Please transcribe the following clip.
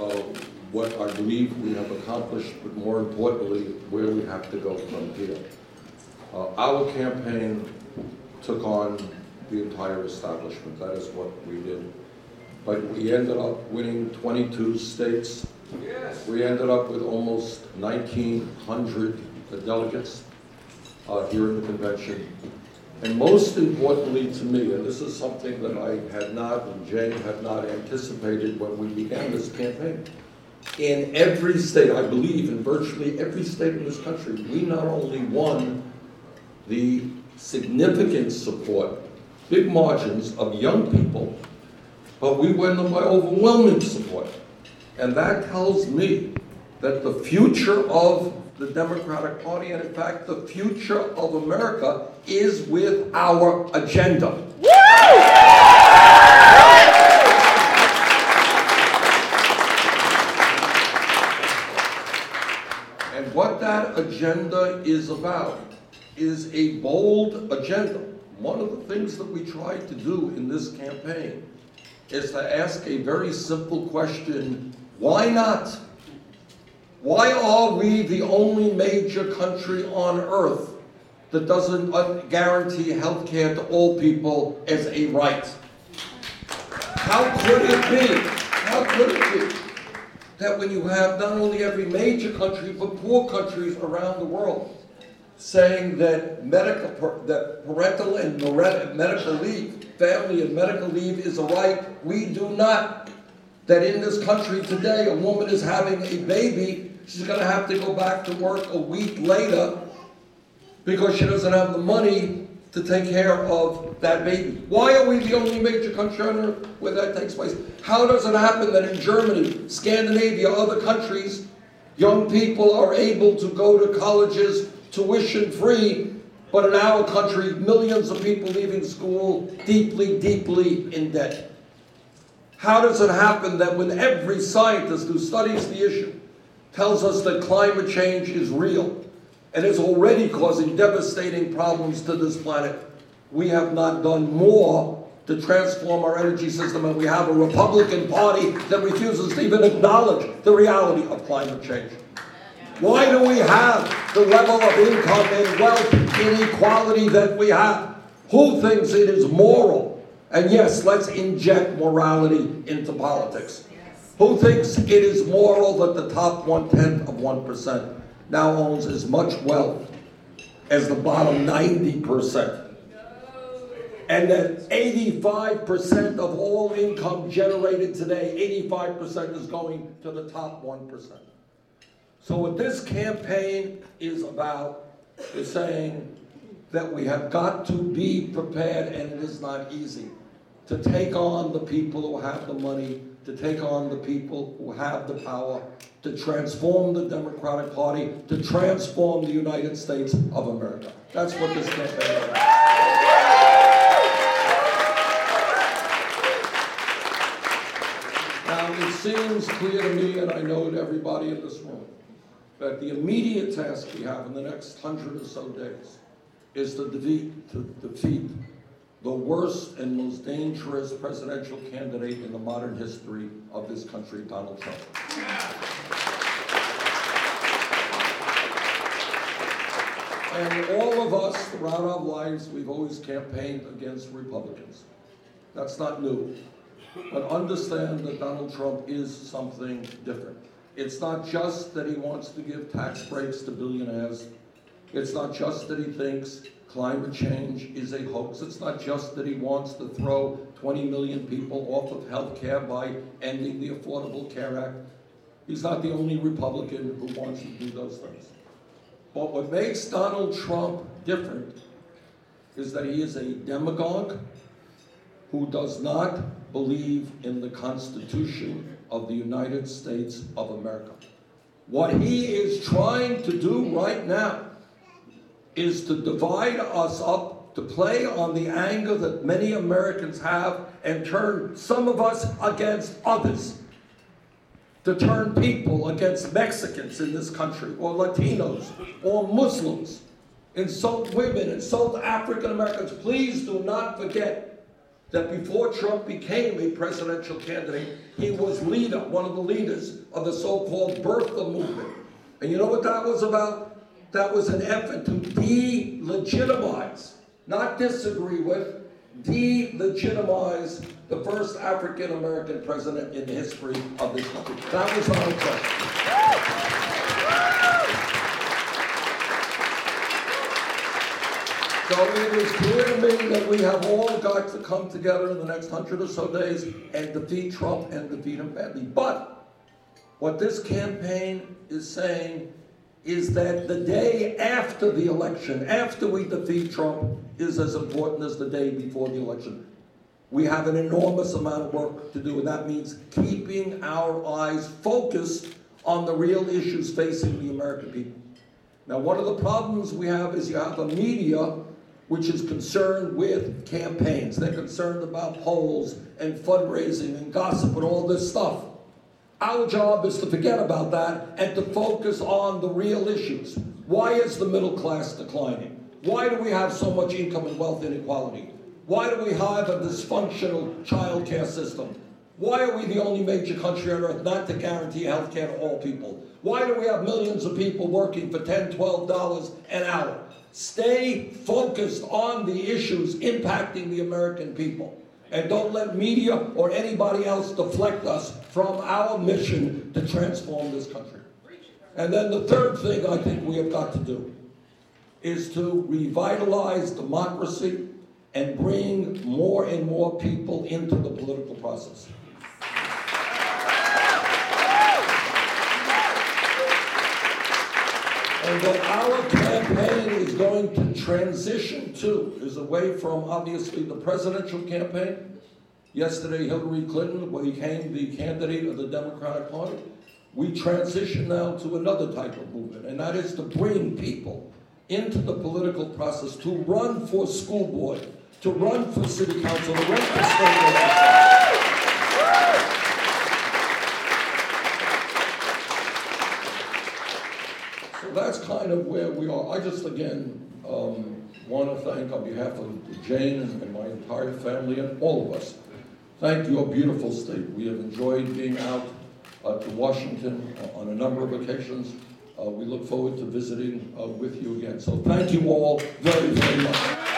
uh, what I believe we have accomplished, but more importantly, where we have to go from here. Uh, Our campaign took on the entire establishment, that is what we did. But we ended up winning 22 states. We ended up with almost 1,900 delegates uh, here in the convention. And most importantly to me, and this is something that I had not, and Jane had not anticipated when we began this campaign, in every state, I believe in virtually every state in this country, we not only won the significant support, big margins of young people, but we won them by overwhelming support. And that tells me that the future of the Democratic Party, and in fact, the future of America, is with our agenda. And what that agenda is about is a bold agenda. One of the things that we tried to do in this campaign is to ask a very simple question why not? Why are we the only major country on earth that doesn't uh, guarantee health care to all people as a right? How could it be? How could it be that when you have not only every major country but poor countries around the world saying that medical that parental and medical leave, family and medical leave is a right, we do not. That in this country today, a woman is having a baby, she's going to have to go back to work a week later because she doesn't have the money to take care of that baby. Why are we the only major country on earth where that takes place? How does it happen that in Germany, Scandinavia, other countries, young people are able to go to colleges tuition free, but in our country, millions of people leaving school deeply, deeply in debt? How does it happen that when every scientist who studies the issue tells us that climate change is real and is already causing devastating problems to this planet, we have not done more to transform our energy system, and we have a Republican Party that refuses to even acknowledge the reality of climate change. Why do we have the level of income and wealth inequality that we have? Who thinks it is moral? And yes, let's inject morality into politics. Who thinks it is moral that the top one tenth of 1% now owns as much wealth as the bottom 90%? And that 85% of all income generated today, 85% is going to the top 1%. So what this campaign is about is saying that we have got to be prepared, and it is not easy, to take on the people who have the money, to take on the people who have the power, to transform the Democratic Party, to transform the United States of America. That's what this campaign is. Now, it seems clear to me, and I know to everybody in this room, that the immediate task we have in the next hundred or so days is to defeat, to defeat the worst and most dangerous presidential candidate in the modern history of this country, Donald Trump. And all of us throughout our lives, we've always campaigned against Republicans. That's not new. But understand that Donald Trump is something different. It's not just that he wants to give tax breaks to billionaires. It's not just that he thinks climate change is a hoax. It's not just that he wants to throw 20 million people off of health care by ending the Affordable Care Act. He's not the only Republican who wants to do those things. But what makes Donald Trump different is that he is a demagogue who does not believe in the Constitution of the United States of America. What he is trying to do right now is to divide us up, to play on the anger that many Americans have, and turn some of us against others. To turn people against Mexicans in this country, or Latinos, or Muslims, insult women, insult African Americans. Please do not forget that before Trump became a presidential candidate, he was leader, one of the leaders of the so-called birther movement. And you know what that was about? That was an effort to delegitimize, not disagree with, delegitimize the first African American president in the history of this country. That was our objective. So it is clear to me that we have all got to come together in the next hundred or so days and defeat Trump and defeat him badly. But what this campaign is saying is that the day after the election, after we defeat Trump, is as important as the day before the election. We have an enormous amount of work to do, and that means keeping our eyes focused on the real issues facing the American people. Now, one of the problems we have is you have a media which is concerned with campaigns. They're concerned about polls and fundraising and gossip and all this stuff. Our job is to forget about that and to focus on the real issues. Why is the middle class declining? Why do we have so much income and wealth inequality? Why do we have a dysfunctional child care system? Why are we the only major country on earth not to guarantee health care to all people? Why do we have millions of people working for $10, $12 an hour? Stay focused on the issues impacting the American people. And don't let media or anybody else deflect us from our mission to transform this country. And then the third thing I think we have got to do is to revitalize democracy and bring more and more people into the political process. And our campaign is going to transition to is away from obviously the presidential campaign. Yesterday, Hillary Clinton became the candidate of the Democratic Party. We transition now to another type of movement, and that is to bring people into the political process to run for school board, to run for city council, to run for state legislature. So that's kind of where we are. I just, again, um, want to thank on behalf of Jane and my entire family and all of us, thank your beautiful state. We have enjoyed being out uh, to Washington uh, on a number of occasions. Uh, We look forward to visiting uh, with you again. So thank you all very, very much.